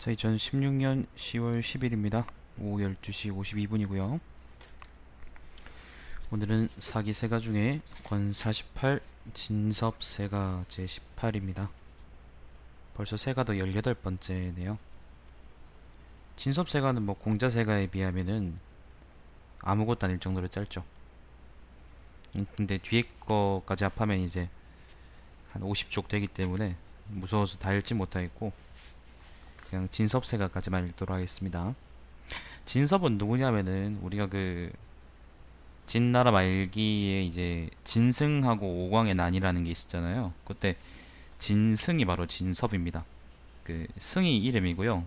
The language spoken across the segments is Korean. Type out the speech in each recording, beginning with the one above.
자, 2016년 10월 10일입니다. 오후 12시 52분이고요. 오늘은 사기세가 중에 권 48 진섭세가 제18입니다. 벌써 세가 더 18번째네요. 진섭세가는 뭐 공자세가에 비하면은 아무것도 아닐 정도로 짧죠. 음, 근데 뒤에 거까지 합하면 이제 한 50쪽 되기 때문에 무서워서 다 읽지 못하겠고 그냥 진섭세가까지만 읽도록 하겠습니다. 진섭은 누구냐면은 우리가 그 진나라 말기에 이제 진승하고 오광의 난이라는 게 있었잖아요. 그때 진승이 바로 진섭입니다. 그 승이 이름이고요.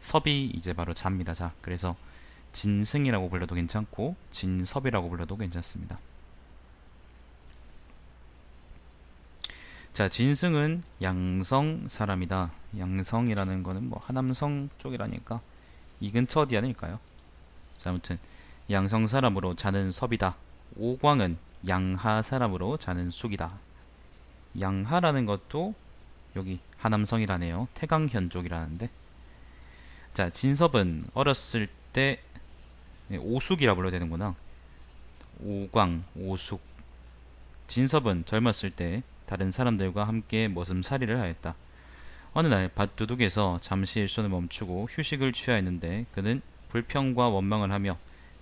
섭이 이제 바로 자입니다. 자. 그래서 진승이라고 불러도 괜찮고 진섭이라고 불러도 괜찮습니다. 자, 진승은 양성 사람이다. 양성이라는 거는 뭐 하남성 쪽이라니까 이 근처 어디 아닐까요? 자, 아무튼 양성 사람으로 자는 섭이다. 오광은 양하 사람으로 자는 숙이다. 양하라는 것도 여기 하남성이라네요. 태강현 쪽이라는데. 자, 진섭은 어렸을 때 네, 오숙이라 불러야 되는구나. 오광, 오숙. 진섭은 젊었을 때 다른 사람들과 함께 머슴살이를 하였다. 어느 날 밭두둑에서 잠시 일손을 멈추고 휴식을 취하였는데 그는 불평과 원망을 하며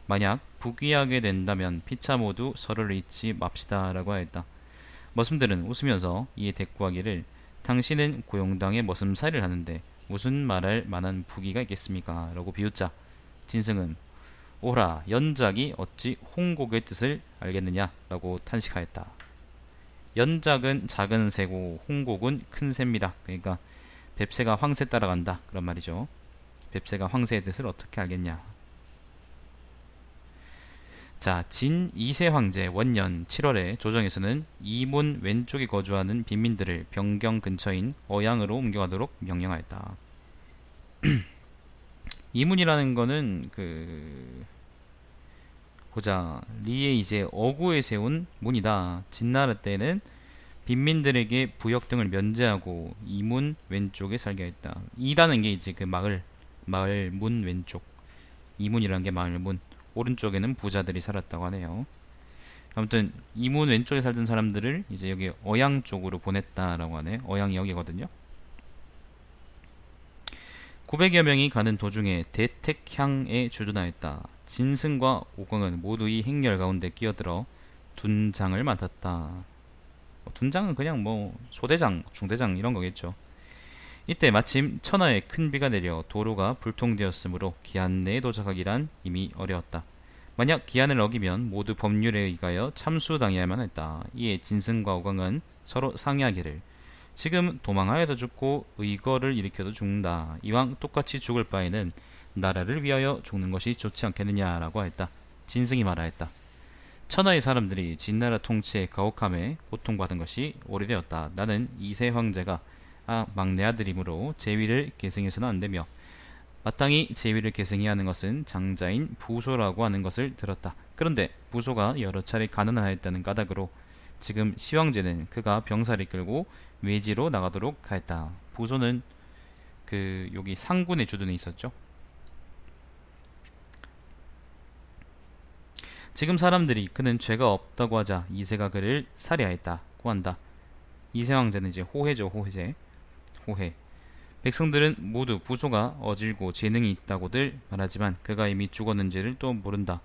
만약 부귀하게 된다면 피차 모두 서로를 잊지 맙시다라고 하였다. 머슴들은 웃으면서 이에 대꾸하기를 당신은 고용당에 머슴살이를 하는데 무슨 말할 만한 부귀가 있겠습니까? 라고 비웃자 진승은 오라 연작이 어찌 홍곡의 뜻을 알겠느냐? 라고 탄식하였다. 연작은 작은 새고 홍곡은 큰 새입니다. 그러니까 뱁새가 황새 따라간다. 그런 말이죠. 뱁새가 황새의 뜻을 어떻게 알겠냐. 자, 진 2세 황제 원년 7월에 조정에서는 이문 왼쪽에 거주하는 빈민들을 병경 근처인 어양으로 옮겨가도록 명령하였다. 이문이라는 거는 그 보자 리에 이제 어구에 세운 문이다. 진나라 때는 빈민들에게 부역 등을 면제하고 이문 왼쪽에 살게 했다. 이라는 게 이제 그 마을 마을 문 왼쪽 이문이라는 게 마을 문 오른쪽에는 부자들이 살았다고 하네요. 아무튼 이문 왼쪽에 살던 사람들을 이제 여기 어양 쪽으로 보냈다라고 하네. 어양이 여기거든요. 900여 명이 가는 도중에 대택향에 주둔하였다. 진승과 오광은 모두 이 행렬 가운데 끼어들어 둔장을 맡았다. 뭐 둔장은 그냥 뭐 소대장, 중대장 이런 거겠죠. 이때 마침 천하에 큰 비가 내려 도로가 불통되었으므로 기한 내에 도착하기란 이미 어려웠다. 만약 기한을 어기면 모두 법률에 의하여 참수당해야만 했다. 이에 진승과 오광은 서로 상의하기를 지금 도망하여도 죽고 의거를 일으켜도 죽는다. 이왕 똑같이 죽을 바에는 나라를 위하여 죽는 것이 좋지 않겠느냐라고 하였다. 진승이 말하였다. 천하의 사람들이 진나라 통치에 가혹함에 고통받은 것이 오래되었다. 나는 이세 황제가 아, 막내 아들이므로 제위를 계승해서는 안 되며 마땅히 제위를 계승해야 하는 것은 장자인 부소라고 하는 것을 들었다. 그런데 부소가 여러 차례 가난을 하였다는 까닭으로 지금 시황제는 그가 병사를 끌고 외지로 나가도록 하였다. 부소는 그 여기 상군의 주둔에 있었죠. 지금 사람들이 그는 죄가 없다고 하자 이세가 그를 살해하였다고 한다. 이세 황제는 이제 호해죠, 호해제. 호해. 백성들은 모두 부소가 어질고 재능이 있다고들 말하지만 그가 이미 죽었는지를 또 모른다.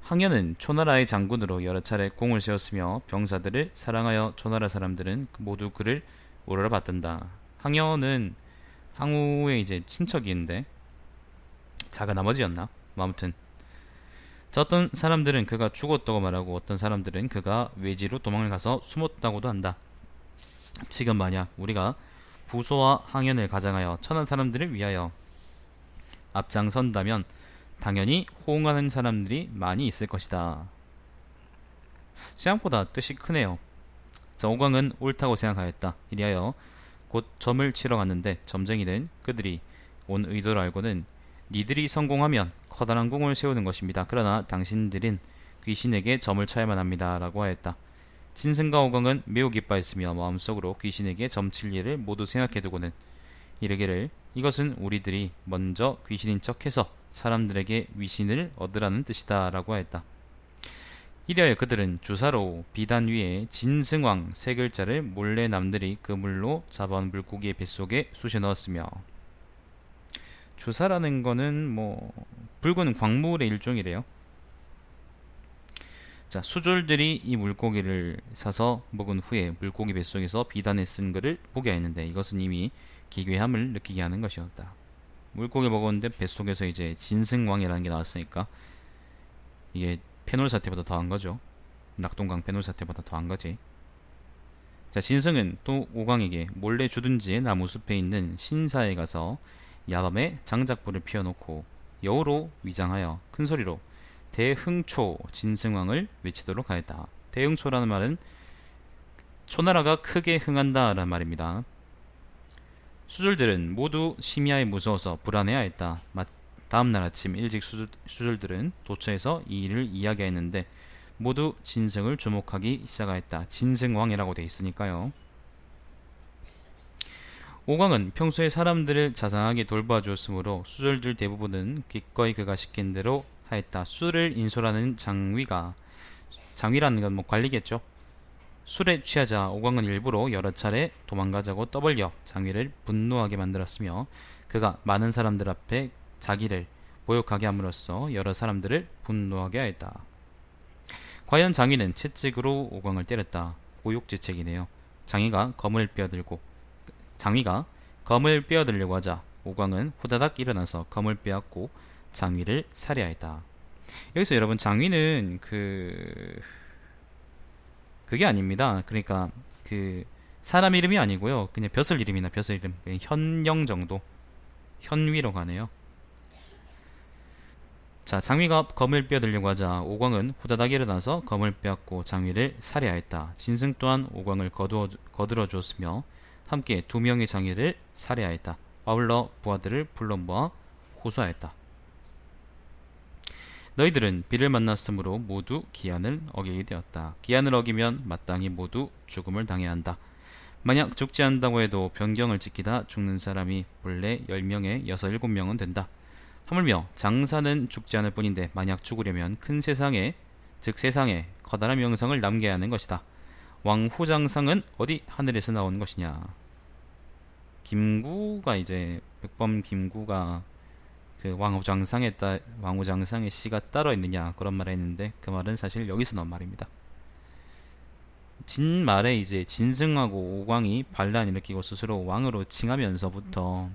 항현은 초나라의 장군으로 여러 차례 공을 세웠으며 병사들을 사랑하여 초나라 사람들은 모두 그를 우러러 받던다. 항현은 항우의 이제 친척인데 자가 나머지였나? 뭐 아무튼 자, 어떤 사람들은 그가 죽었다고 말하고 어떤 사람들은 그가 외지로 도망을 가서 숨었다고도 한다. 지금 만약 우리가 부소와 항연을 가장하여 천한 사람들을 위하여 앞장선다면 당연히 호응하는 사람들이 많이 있을 것이다. 생각보다 뜻이 크네요. 자, 오광은 옳다고 생각하였다. 이리하여 곧 점을 치러 갔는데 점쟁이는 그들이 온 의도를 알고는 니들이 성공하면 커다란 궁을 세우는 것입니다. 그러나 당신들은 귀신에게 점을 쳐야만 합니다. 라고 하였다. 진승과 오광은 매우 기뻐했으며 마음속으로 귀신에게 점칠 일을 모두 생각해두고는 이르기를 이것은 우리들이 먼저 귀신인 척해서 사람들에게 위신을 얻으라는 뜻이다 라고 하였다. 이래여 그들은 주사로 비단 위에 진승왕 세 글자를 몰래 남들이 그물로 잡아온 물고기의 뱃속에 쑤셔 넣었으며 주사라는 거는 뭐 붉은 광물의 일종이래요. 자, 수졸들이 이 물고기를 사서 먹은 후에 물고기 뱃속에서 비단에 쓴 글을 보게 했는데 이것은 이미 기괴함을 느끼게 하는 것이었다. 물고기 먹었는데 뱃속에서 이제 진승왕이라는 게 나왔으니까 이게 페놀 사태보다 더한 거죠. 낙동강 페놀 사태보다 더한 거지. 자, 진승은 또 오광에게 몰래 주둔지의 나무숲에 있는 신사에 가서 야밤에 장작불을 피워놓고 여우로 위장하여 큰 소리로 대흥초 진승왕을 외치도록 하였다. 대흥초라는 말은 초나라가 크게 흥한다 라는 말입니다. 수졸들은 모두 심야에 무서워서 불안해하였다. 다음날 아침 일찍 수졸, 들은 도처에서 이 일을 이야기했는데 모두 진승을 주목하기 시작하였다. 진승왕이라고 돼 있으니까요. 오광은 평소에 사람들을 자상하게 돌봐 주었으므로 수졸들 대부분은 기꺼이 그가 시킨 대로 하였다. 술을 인솔하는 장위가 장위라는 건 뭐 관리겠죠. 술에 취하자 오광은 일부러 여러 차례 도망가자고 떠벌려 장위를 분노하게 만들었으며 그가 많은 사람들 앞에 자기를 모욕하게 함으로써 여러 사람들을 분노하게 하였다. 과연 장위는 채찍으로 오광을 때렸다. 고육지책이네요. 장위가 검을 빼어들고 장위가 검을 빼어들려고 하자 오광은 후다닥 일어나서 검을 빼앗고 장위를 살해하였다. 여기서 여러분 장위는 그 그게 아닙니다. 그러니까 그 사람 이름이 아니고요. 그냥 벼슬 이름이나 벼슬 이름 현영 정도 현위로 가네요. 자 장위가 검을 빼앗으려고 하자 오광은 후다닥 일어나서 검을 빼앗고 장위를 살해하였다. 진승 또한 오광을 거두어, 거들어 주었으며 함께 두 명의 장위를 살해하였다. 아울러 부하들을 불러 모아 호소하였다. 너희들은 비를 만났으므로 모두 기한을 어기게 되었다. 기한을 어기면 마땅히 모두 죽음을 당해야 한다. 만약 죽지 않는다고 해도 변경을 지키다 죽는 사람이 본래 10명에 6, 7명은 된다. 하물며 장사는 죽지 않을 뿐인데 만약 죽으려면 큰 세상에 즉 세상에 커다란 명성을 남겨야 하는 것이다. 왕후장상은 어디 하늘에서 나온 것이냐? 김구가 이제 백범 김구가 그 왕후장상에 따 왕후장상의 시가 따로 있느냐 그런 말을 했는데 그 말은 사실 여기서 나온 말입니다. 진 말에 이제 진승하고 오광이 반란 일으키고 스스로 왕으로 칭하면서부터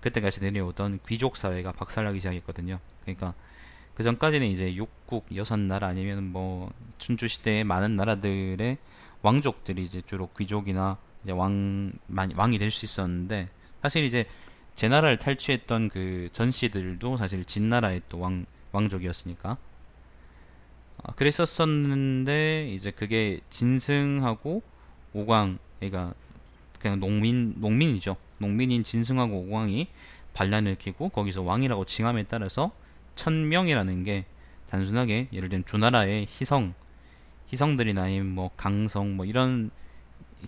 그때까지 내려오던 귀족 사회가 박살나기 시작했거든요. 그러니까 그 전까지는 이제 육국 여섯 나라 아니면 뭐 춘추 시대의 많은 나라들의 왕족들이 이제 주로 귀족이나 이제 왕 왕이 될 수 있었는데 사실 이제 제 나라를 탈취했던 그 전씨들도 사실 진나라의 또 왕, 왕족이었으니까. 아, 그랬었었는데, 이제 그게 진승하고 오광, 그러니까 그냥 농민, 농민이죠. 농민인 진승하고 오광이 반란을 일으키고 거기서 왕이라고 칭함에 따라서 천명이라는 게 단순하게 예를 들면 주나라의 희성, 희성들이나 뭐 강성 뭐 이런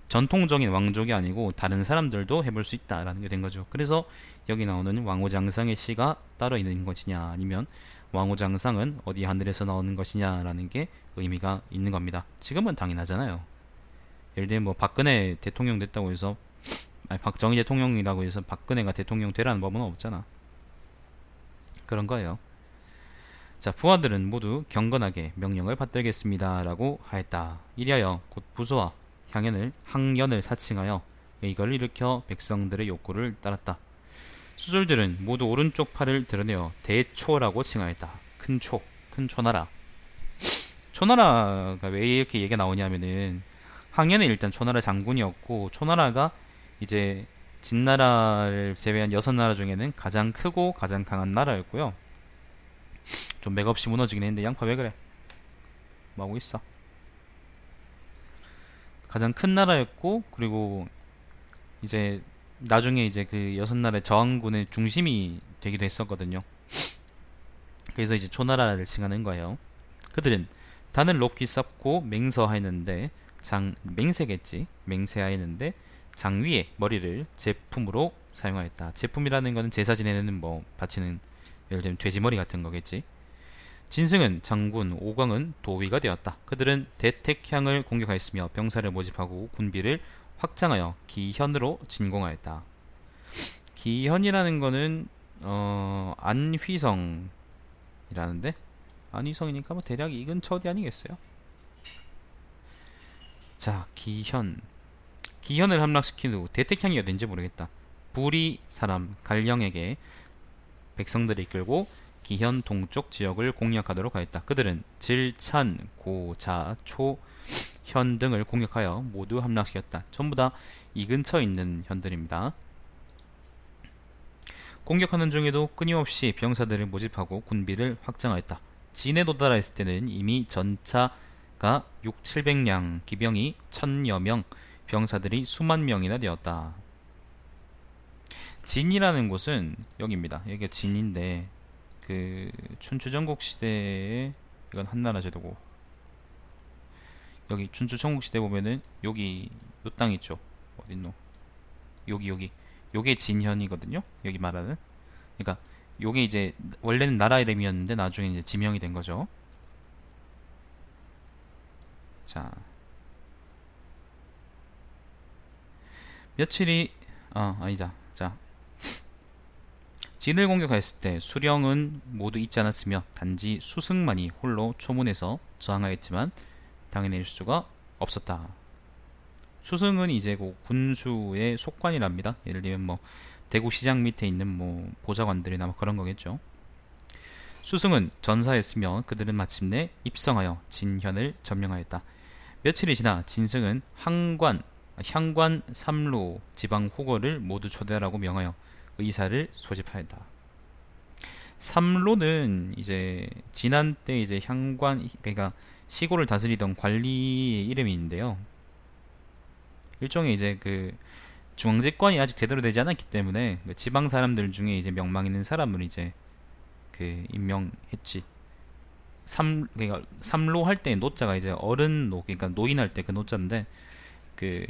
전통적인 왕족이 아니고 다른 사람들도 해볼 수 있다라는 게 된 거죠. 그래서 여기 나오는 왕후장상의 시가 따로 있는 것이냐 아니면 왕후장상은 어디 하늘에서 나오는 것이냐라는 게 의미가 있는 겁니다. 지금은 당연하잖아요. 예를 들면 뭐 박근혜 대통령 됐다고 해서 아니 박정희 대통령이라고 해서 박근혜가 대통령 되라는 법은 없잖아. 그런 거예요. 자, 부하들은 모두 경건하게 명령을 받들겠습니다라고 하였다. 이리하여 곧 부소와 향연을 항연을 사칭하여 이걸 일으켜 백성들의 욕구를 따랐다. 수졸들은 모두 오른쪽 팔을 드러내어 대초라고 칭하였다. 큰 초, 큰 초나라. 초나라가 왜 이렇게 얘기가 나오냐면은 항연은 일단 초나라 장군이었고 초나라가 이제 진나라를 제외한 여섯 나라 중에는 가장 크고 가장 강한 나라였고요. 좀 맥없이 무너지긴 했는데 양파 왜 그래? 뭐하고 있어? 가장 큰 나라였고 그리고 이제 나중에 이제 그 여섯 나라의 저항군의 중심이 되기도 했었거든요. 그래서 이제 초나라를 칭하는 거예요. 그들은 단을 높이 쌓고 맹서하였는데 장 맹세겠지 맹세하였는데 장위의 머리를 제품으로 사용하였다. 제품이라는 것은 제사 지내는 뭐 바치는 예를 들면 돼지 머리 같은 거겠지. 진승은 장군, 오광은 도위가 되었다. 그들은 대택향을 공격하였으며 병사를 모집하고 군비를 확장하여 기현으로 진공하였다. 기현이라는 거는 어, 안휘성이라는데 안휘성이니까 뭐 대략 이 근처 어디 아니겠어요? 자, 기현. 기현을 함락시킨 후 대택향이 어딘지 모르겠다. 부리 사람 갈령에게 백성들을 이끌고 기현 동쪽 지역을 공략하도록 하였다. 그들은 질, 찬, 고, 자, 초, 현 등을 공격하여 모두 함락시켰다. 전부 다 이 근처에 있는 현들입니다. 공격하는 중에도 끊임없이 병사들을 모집하고 군비를 확장하였다. 진에 도달했을 때는 이미 전차가 6, 700량, 기병이 천여 명, 병사들이 수만 명이나 되었다. 진이라는 곳은 여기입니다. 여기가 진인데 그 춘추 전국 시대에 이건 한나라 제도고. 여기 춘추 전국 시대 보면은 여기 요 땅 있죠? 어딨노? 여기 여기. 요게 진현이거든요? 여기 말하는. 그러니까 요게 이제 원래는 나라 이름이었는데 나중에 이제 지명이 된 거죠. 자. 며칠이 아 아니자 자 진을 공격하였을 때 수령은 모두 있지 않았으며 단지 수승만이 홀로 초문에서 저항하였지만 당해낼 수가 없었다. 수승은 이제 그 군수의 속관이랍니다. 예를 들면 뭐 대구시장 밑에 있는 뭐 보좌관들이나 뭐 그런 거겠죠. 수승은 전사했으며 그들은 마침내 입성하여 진현을 점령하였다. 며칠이 지나 진승은 항관, 향관 삼로 지방 후거를 모두 초대하라고 명하여 의사를 소집하였다. 삼로는 이제 지난 때 이제 향관 그러니까 시골을 다스리던 관리의 이름인데요. 일종의 이제 그 중앙집권이 아직 제대로 되지 않았기 때문에 그 지방 사람들 중에 이제 명망 있는 사람을 이제 그 임명했지. 삼 그러니까 삼로 할 때 노자가 이제 어른 노 그러니까 노인 할 때 그 노자인데 그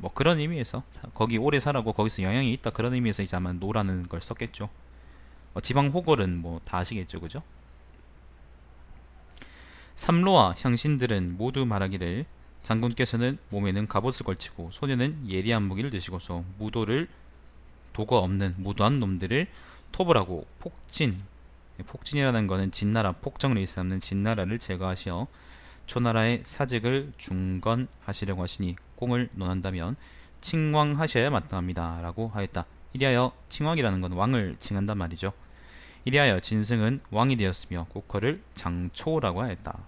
뭐 그런 의미에서 거기 오래 살았고 거기서 영향이 있다 그런 의미에서 이제 아마 노라는 걸 썼겠죠. 어, 지방 호걸은 뭐 다 아시겠죠, 그죠? 삼로와 향신들은 모두 말하기를 장군께서는 몸에는 갑옷을 걸치고 손에는 예리한 무기를 드시고서 무도를 도가 없는 무도한 놈들을 토벌하고 폭진 폭진이라는 것은 진나라 폭정을 일삼는 진나라를 제거하시어 초나라의 사직을 중건하시려고 하시니 꽁을 논한다면 칭왕하셔야 마땅합니다. 라고 하였다. 이리하여 칭왕이라는 건 왕을 칭한단 말이죠. 이리하여 진승은 왕이 되었으며 국허를 장초라고 하였다.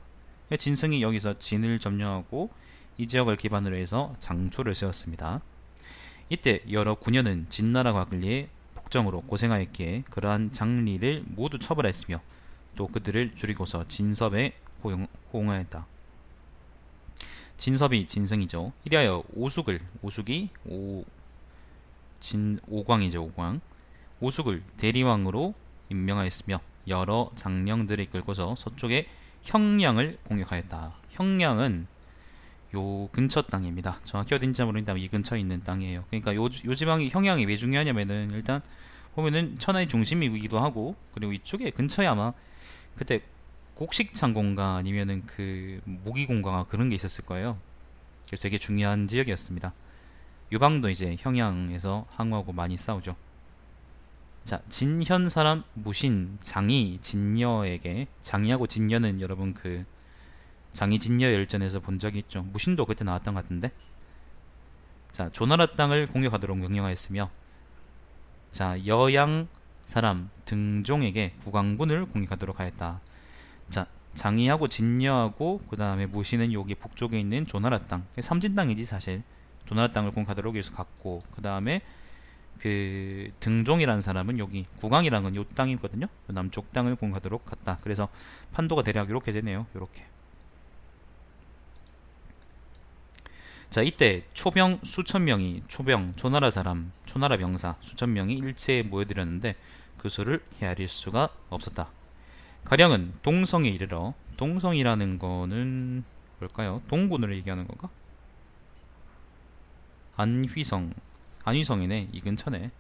진승이 여기서 진을 점령하고 이 지역을 기반으로 해서 장초를 세웠습니다. 이때 여러 군녀는 진나라와 근리에 폭정으로 고생하였기에 그러한 장리를 모두 처벌했으며 또 그들을 줄이고서 진섭에 호응하였다. 진섭이 진승이죠. 이리하여 오숙을 오숙이 오 진 오광이죠 오광 오숙을 대리왕으로 임명하였으며 여러 장령들을 이끌고서 서쪽에 형량을 공격하였다. 형량은 요 근처 땅입니다. 정확히 어딘지 모르겠는데 이 근처에 있는 땅이에요. 그러니까 요, 요 지방이 형량이 왜 중요하냐면은 일단 보면은 천하의 중심이기도 하고 그리고 이쪽에 근처에 아마 그때 곡식 창공가 아니면은 그 모기공가가 그런 게 있었을 거예요. 그래서 되게 중요한 지역이었습니다. 유방도 이제 형양에서 항우하고 많이 싸우죠. 자, 진현 사람 무신 장이 진여에게 장이하고 진여는 여러분 그 장이 진여 열전에서 본 적이 있죠. 무신도 그때 나왔던 것 같은데. 자, 조나라 땅을 공격하도록 명령하였으며 자, 여양 사람 등종에게 국왕군을 공격하도록 하였다. 자, 장이하고 진여하고 그 다음에 무시는 여기 북쪽에 있는 조나라 땅. 삼진 땅이지 사실. 조나라 땅을 공하도록 해서 갔고 그 다음에 그 등종이라는 사람은 여기 구강이라는 건 요 땅이거든요. 요 남쪽 땅을 공하도록 갔다. 그래서 판도가 대략 이렇게 되네요 이렇게. 자 이때 초병 수천 명이 초병 조나라 사람 조나라 병사 수천 명이 일체에 모여들었는데 그 수를 헤아릴 수가 없었다 가령은 동성에 이르러. 동성이라는 거는 뭘까요? 동군을 얘기하는 건가? 안휘성. 안휘성이네 이 근처네.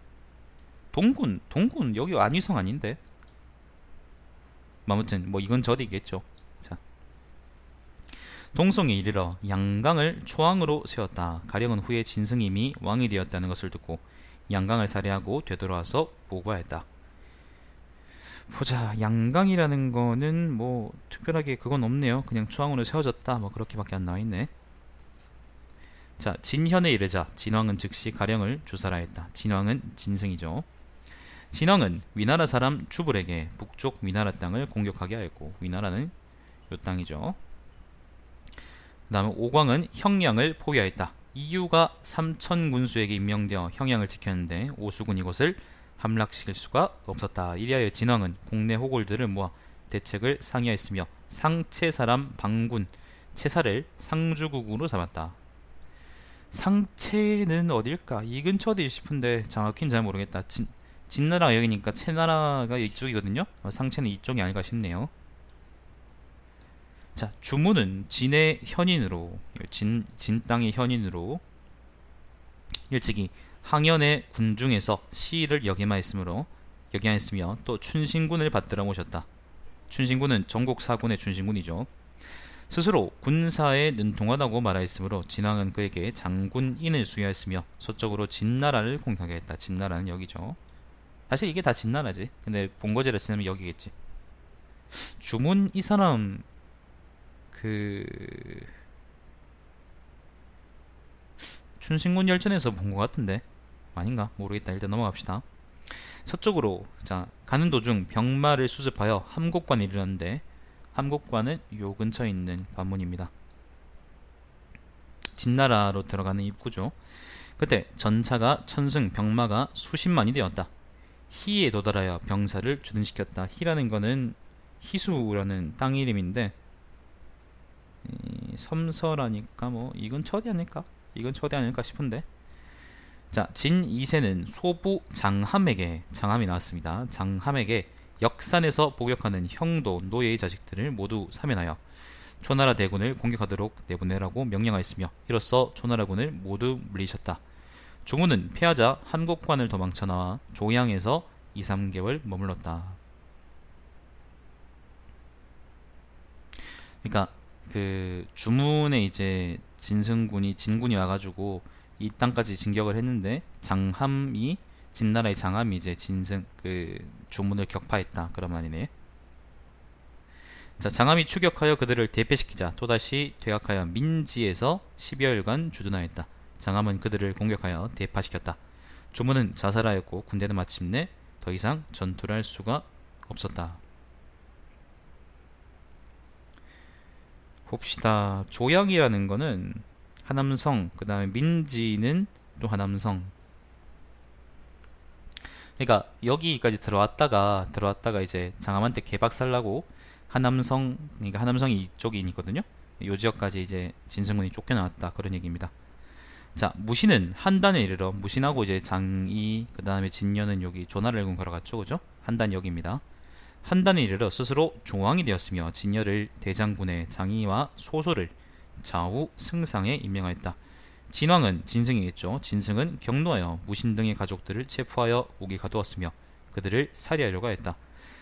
동군 동군. 여기 안휘성 아닌데? 아무튼 뭐 이건 저디겠죠. 자. 동성에 이르러 양강을 초왕으로 세웠다. 가령은 후에 진승임이 왕이 되었다는 것을 듣고 양강을 살해하고 되돌아와서 보고하였다 보자 양강이라는 거는 뭐 특별하게 그건 없네요. 그냥 초왕으로 세워졌다. 뭐 그렇게밖에 안 나와있네. 자 진현에 이르자. 진왕은 즉시 가령을 주사라 했다. 진왕은 진승이죠. 진왕은 위나라 사람 주불에게 북쪽 위나라 땅을 공격하게 하였고 위나라는 요 땅이죠. 그 다음에 오광은 형량을 포위하였다. 이유가 삼천 군수에게 임명되어 형량을 지켰는데 오수군 이곳을 함락시킬 수가 없었다. 이리하여 진왕은 국내 호골들을 모아 대책을 상의하였으며 상체사람 방군 채사를 상주국으로 잡았다. 상체는 어딜까? 이 근처도 싶은데 정확히는 잘 모르겠다. 진, 진나라 여기니까 채나라가 이쪽이거든요. 어, 상체는 이쪽이 아닐까 싶네요. 자, 주문은 진의 현인으로 진, 진 땅의 현인으로 일찍이 항연의 군중에서 시위를 역임하였으므로 역임하였으며 또 춘신군을 받들어 모셨다. 춘신군은 전국 사군의 춘신군이죠. 스스로 군사에 능통하다고 말하였으므로 진왕은 그에게 장군인을 수여했으며 서쪽으로 진나라를 공격하게 했다. 진나라는 여기죠. 사실 이게 다 진나라지. 근데 본거지를 치면 여기겠지. 주문 이 사람 그 춘신군 열전에서 본 것 같은데 아닌가? 모르겠다. 일단 넘어갑시다. 서쪽으로. 자 가는 도중 병마를 수습하여 함곡관에 이르렀는데 함곡관은 요 근처에 있는 관문입니다. 진나라로 들어가는 입구죠. 그때 전차가 천승 병마가 수십만이 되었다. 희에 도달하여 병사를 주둔시켰다. 희라는 거는 희수라는 땅 이름인데 섬서라니까 뭐 이건 처디 아닐까? 이건 처디 아닐까 싶은데 자, 진 2세는 소부 장함에게 장함이 나왔습니다. 장함에게 역산에서 복역하는 형도 노예의 자식들을 모두 사면하여 초나라 대군을 공격하도록 내보내라고 명령하였으며 이로써 초나라군을 모두 물리셨다. 종우는 패하자 한국관을 도망쳐 나와 조양에서 2, 3개월 머물렀다. 그러니까 그 주문에 이제 진승군이 진군이 와가지고 이 땅까지 진격을 했는데 장함이 진나라의 장함이 이제 진승 그 주문을 격파했다 그런 말이네. 자 장함이 추격하여 그들을 대패시키자 또다시 퇴각하여 민지에서 12여일간 주둔하였다. 장함은 그들을 공격하여 대파시켰다. 주문은 자살하였고 군대는 마침내 더 이상 전투를 할 수가 없었다. 봅시다. 조양이라는 거는 하남성, 그 다음에 민지는 또 하남성. 그러니까 여기까지 들어왔다가 들어왔다가 이제 장암한테 개박살나고 하남성, 그러니까 하남성이 이쪽이 있거든요. 요 지역까지 이제 진승군이 쫓겨나왔다 그런 얘기입니다. 자 무신은 한단에 이르러 무신하고 이제 장이 그 다음에 진녀는 여기 조나를군 걸어갔죠, 그죠? 한단 여기입니다. 한단에 이르러 스스로 조왕이 되었으며 진녀를 대장군의 장이와 소소를 좌우 승상에 임명하였다. 진왕은 진승이겠죠. 진승은 경노하여 무신 등의 가족들을 체포하여 옥에 가두었으며 그들을 살해하려고 했다.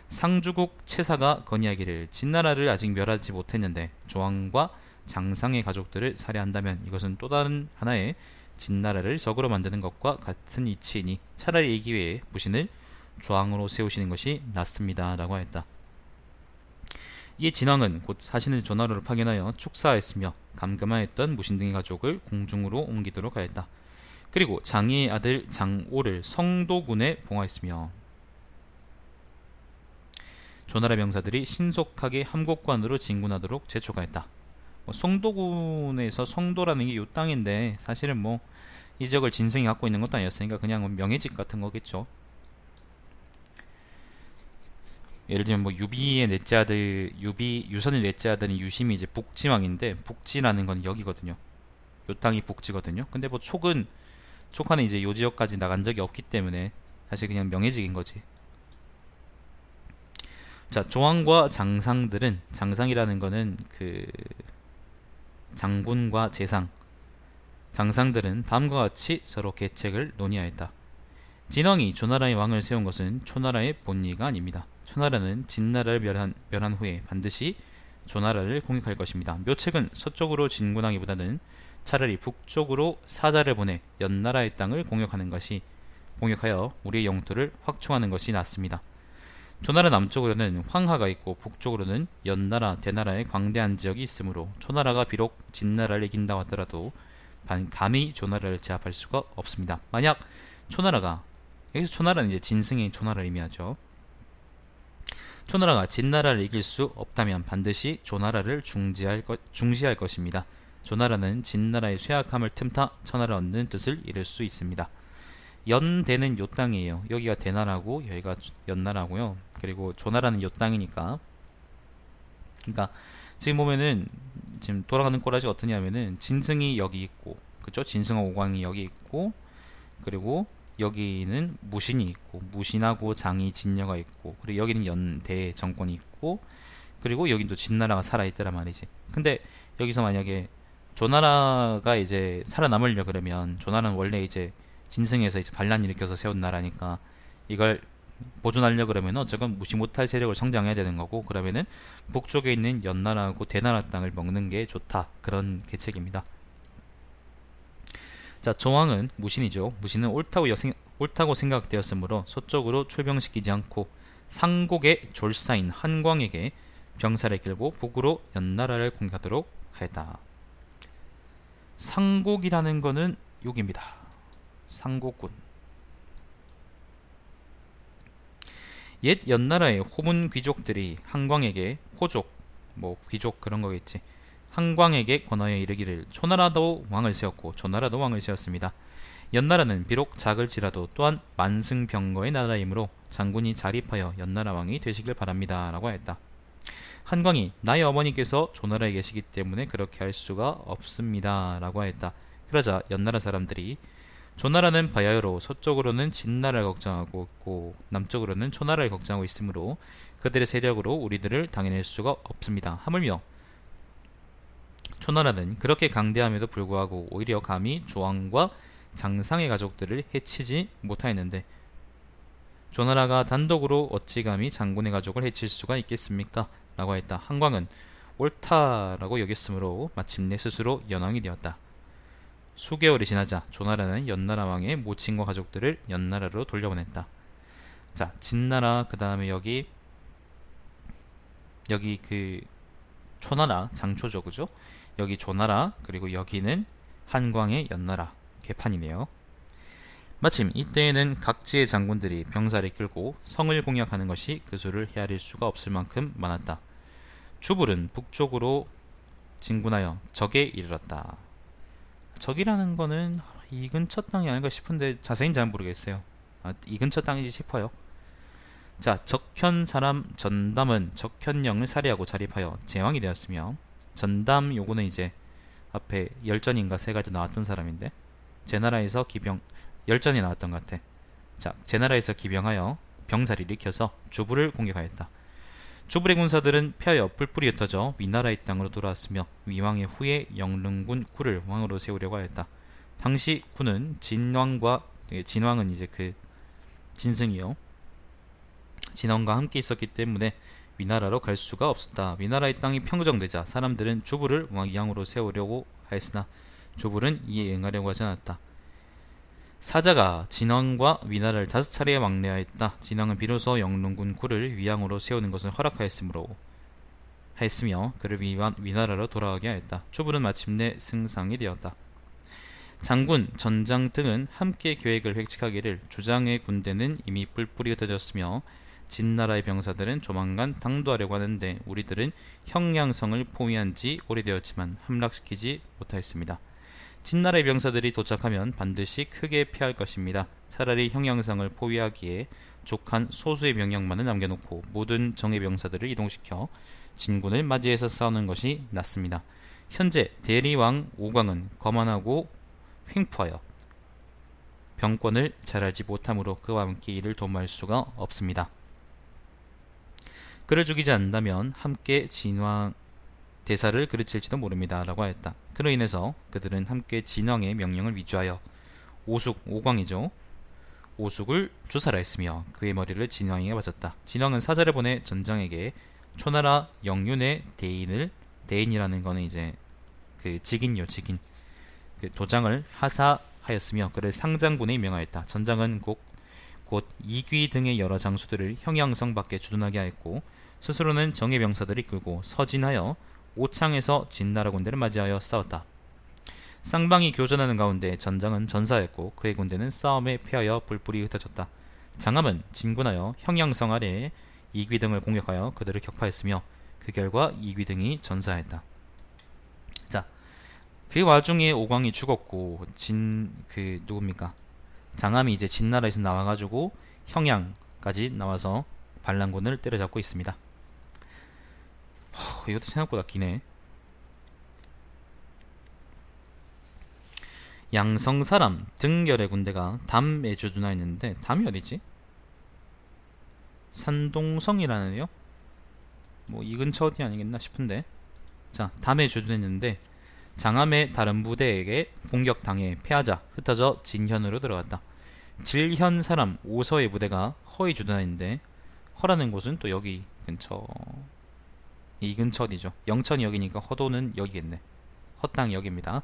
상주국 채사가 건의하기를 진나라를 아직 멸하지 못했는데 조왕과 장상의 가족들을 살해한다면 이것은 또 다른 하나의 진나라를 적으로 만드는 것과 같은 이치이니 차라리 이 기회에 무신을 조왕으로 세우시는 것이 낫습니다. 라고 하였다. 이에 진왕은 곧 사신을 조나로를 파견하여 축사하였으며 감금하였던 무신등의 가족을 공중으로 옮기도록 하였다. 그리고 장의의 아들 장오를 성도군에 봉하였으며 조나라 명사들이 신속하게 함곡관으로 진군하도록 재촉하였다. 뭐 성도군에서 성도라는 게이 땅인데 사실은 뭐이 지역을 진승이 갖고 있는 것도 아니었으니까 그냥 명예직 같은 거겠죠. 예를 들면 뭐 유비의 넷째 아들 유비 유선의 넷째 아들은 유심이 이제 북지왕인데 북지라는 건 여기거든요. 요 땅이 북지거든요. 근데 뭐 촉은 촉하는 이제 요 지역까지 나간 적이 없기 때문에 사실 그냥 명예직인 거지. 자, 조왕과 장상들은 장상이라는 거는 그 장군과 재상 장상들은 다음과 같이 서로 계책을 논의하였다. 진왕이 조나라의 왕을 세운 것은 초나라의 본의가 아닙니다. 초나라는 진나라를 멸한, 멸한 후에 반드시 조나라를 공격할 것입니다. 묘책은 서쪽으로 진군하기보다는 차라리 북쪽으로 사자를 보내 연나라의 땅을 공격하는 것이 공격하여 우리의 영토를 확충하는 것이 낫습니다. 조나라 남쪽으로는 황하가 있고 북쪽으로는 연나라, 대나라의 광대한 지역이 있으므로 초나라가 비록 진나라를 이긴다 하더라도 감히 조나라를 제압할 수가 없습니다. 만약 초나라가 여기서 초나라는 이제 진승의 초나라를 의미하죠. 초나라가 진나라를 이길 수 없다면 반드시 조나라를 중지할, 것, 중시할 것입니다. 조나라는 진나라의 쇠약함을 틈타 천하를 얻는 뜻을 이룰 수 있습니다. 연대는 요 땅이에요. 여기가 대나라고 여기가 연나라고요. 그리고 조나라는 요 땅이니까. 그러니까 지금 보면은 지금 돌아가는 꼬라지가 어떠냐면은 진승이 여기 있고 그죠? 진승하 오광이 여기 있고 그리고 여기는 무신이 있고 무신하고 장이 진녀가 있고 그리고 여기는 연대 정권이 있고 그리고 여긴 또 진나라가 살아있더란 말이지. 근데 여기서 만약에 조나라가 이제 살아남으려 그러면 조나라는 원래 이제 진승에서 이제 반란 일으켜서 세운 나라니까 이걸 보존하려 그러면 어쨌건 무시 못할 세력을 성장해야 되는 거고 그러면은 북쪽에 있는 연나라하고 대나라 땅을 먹는 게 좋다 그런 계책입니다. 자 조왕은 무신이죠. 무신은 옳다고, 여생, 옳다고 생각되었으므로 서쪽으로 출병시키지 않고 상곡의 졸사인 한광에게 병사를 길고 북으로 연나라를 공격하도록 하였다. 상곡이라는 것은 여기입니다. 상곡군. 옛 연나라의 호문 귀족들이 한광에게 호족, 뭐 귀족 그런 거겠지. 한광에게 권하여 이르기를 초나라도 왕을 세웠고 조나라도 왕을 세웠습니다. 연나라는 비록 작을지라도 또한 만승병거의 나라이므로 장군이 자립하여 연나라 왕이 되시길 바랍니다. 라고 했다. 한광이 나의 어머니께서 조나라에 계시기 때문에 그렇게 할 수가 없습니다. 라고 하였다. 그러자 연나라 사람들이 조나라는 바야흐로 서쪽으로는 진나라를 걱정하고 있고 남쪽으로는 초나라를 걱정하고 있으므로 그들의 세력으로 우리들을 당해낼 수가 없습니다. 하물며 초나라는 그렇게 강대함에도 불구하고 오히려 감히 조왕과 장상의 가족들을 해치지 못하였는데 조나라가 단독으로 어찌 감히 장군의 가족을 해칠 수가 있겠습니까? 라고 했다. 한광은 옳다라고 여겼으므로 마침내 스스로 연왕이 되었다. 수개월이 지나자 조나라는 연나라 왕의 모친과 가족들을 연나라로 돌려보냈다. 자, 진나라 그 다음에 여기 여기 그 초나라 장초죠, 그죠? 여기 조나라 그리고 여기는 한광의 연나라 개판이네요. 마침 이때에는 각지의 장군들이 병사를 끌고 성을 공략하는 것이 그 수를 헤아릴 수가 없을 만큼 많았다. 주불은 북쪽으로 진군하여 적에 이르렀다. 적이라는 거는 이 근처 땅이 아닐까 싶은데 자세히는 잘 모르겠어요. 아, 이 근처 땅이지 싶어요. 자, 적현 사람 전담은 적현령을 살해하고 자립하여 제왕이 되었으며 전담 요거는 이제 앞에 열전인가 세 가지 나왔던 사람인데 제 나라에서 기병 열전이 나왔던 것 같아. 자, 제 나라에서 기병하여 병사를 일으켜서 주부를 공격하였다. 주불의 군사들은 펴여 뿔뿔이 흩어져 위나라의 땅으로 돌아왔으며 위왕의 후에 영릉군 구를 왕으로 세우려고 하였다. 당시 구는 진왕과 예, 진왕은 이제 그 진승이요. 진왕과 함께 있었기 때문에 위나라로 갈 수가 없었다. 위나라의 땅이 평정되자 사람들은 주불을 왕으로 세우려고 하였으나 주불은 이에 응하려고 하지 않았다. 사자가 진왕과 위나라를 다섯 차례 왕래하였다. 진왕은 비로소 영릉군 구를 위양으로 세우는 것을 허락하였으므로 하였으며 그를 위한 위나라로 돌아가게 하였다. 주불은 마침내 승상이 되었다. 장군, 전장 등은 함께 계획을 획칙하기를 주장의 군대는 이미 뿔뿔이 흩어졌으며 진나라의 병사들은 조만간 당도하려고 하는데 우리들은 형량성을 포위한 지 오래되었지만 함락시키지 못하였습니다. 진나라의 병사들이 도착하면 반드시 크게 피할 것입니다. 차라리 형양성을 포위하기에 족한 소수의 명령만을 남겨놓고 모든 정예 병사들을 이동시켜 진군을 맞이해서 싸우는 것이 낫습니다. 현재 대리왕 오광은 거만하고 횡포하여 병권을 잘 알지 못하므로 그와 함께 이를 도모할 수가 없습니다. 그를 죽이지 않는다면 함께 진왕 대사를 그르칠지도 모릅니다. 라고 하였다. 그로 인해서 그들은 함께 진왕의 명령을 위조하여 오숙, 오광이죠. 오숙을 조사를 했으며 그의 머리를 진왕에게 바쳤다. 진왕은 사자를 보내 전장에게 초나라 영윤의 대인을 대인이라는 거는 이제 그 직인요 직인 그 도장을 하사하였으며 그를 상장군에 임명하였다. 전장은 곧, 곧 이귀 등의 여러 장수들을 형양성 밖에 주둔하게 하였고 스스로는 정예 병사들을 이끌고 서진하여 오창에서 진나라 군대를 맞이하여 싸웠다. 쌍방이 교전하는 가운데 전장은 전사했고 그의 군대는 싸움에 패하여 불불이 흩어졌다. 장암은 진군하여 형양성 아래에 이귀 등을 공격하여 그들을 격파했으며 그 결과 이귀 등이 전사했다. 자, 그 와중에 오광이 죽었고 진 그 누굽니까? 장암이 이제 진나라에서 나와가지고 형양까지 나와서 반란군을 때려잡고 있습니다. 허, 이것도 생각보다 기네. 양성 사람 등결의 군대가 담에 주둔하 있는데 담이 어디지? 산동성이라는요? 뭐 이 근처 어디 아니겠나 싶은데 자 담에 주둔했는데 장암의 다른 부대에게 공격당해 패하자 흩어져 진현으로 들어갔다. 질현 사람 오서의 부대가 허에 주둔하는데 허라는 곳은 또 여기 근처 이 근처 어디죠? 영천이 여기니까 허도는 여기겠네. 허땅 여기입니다.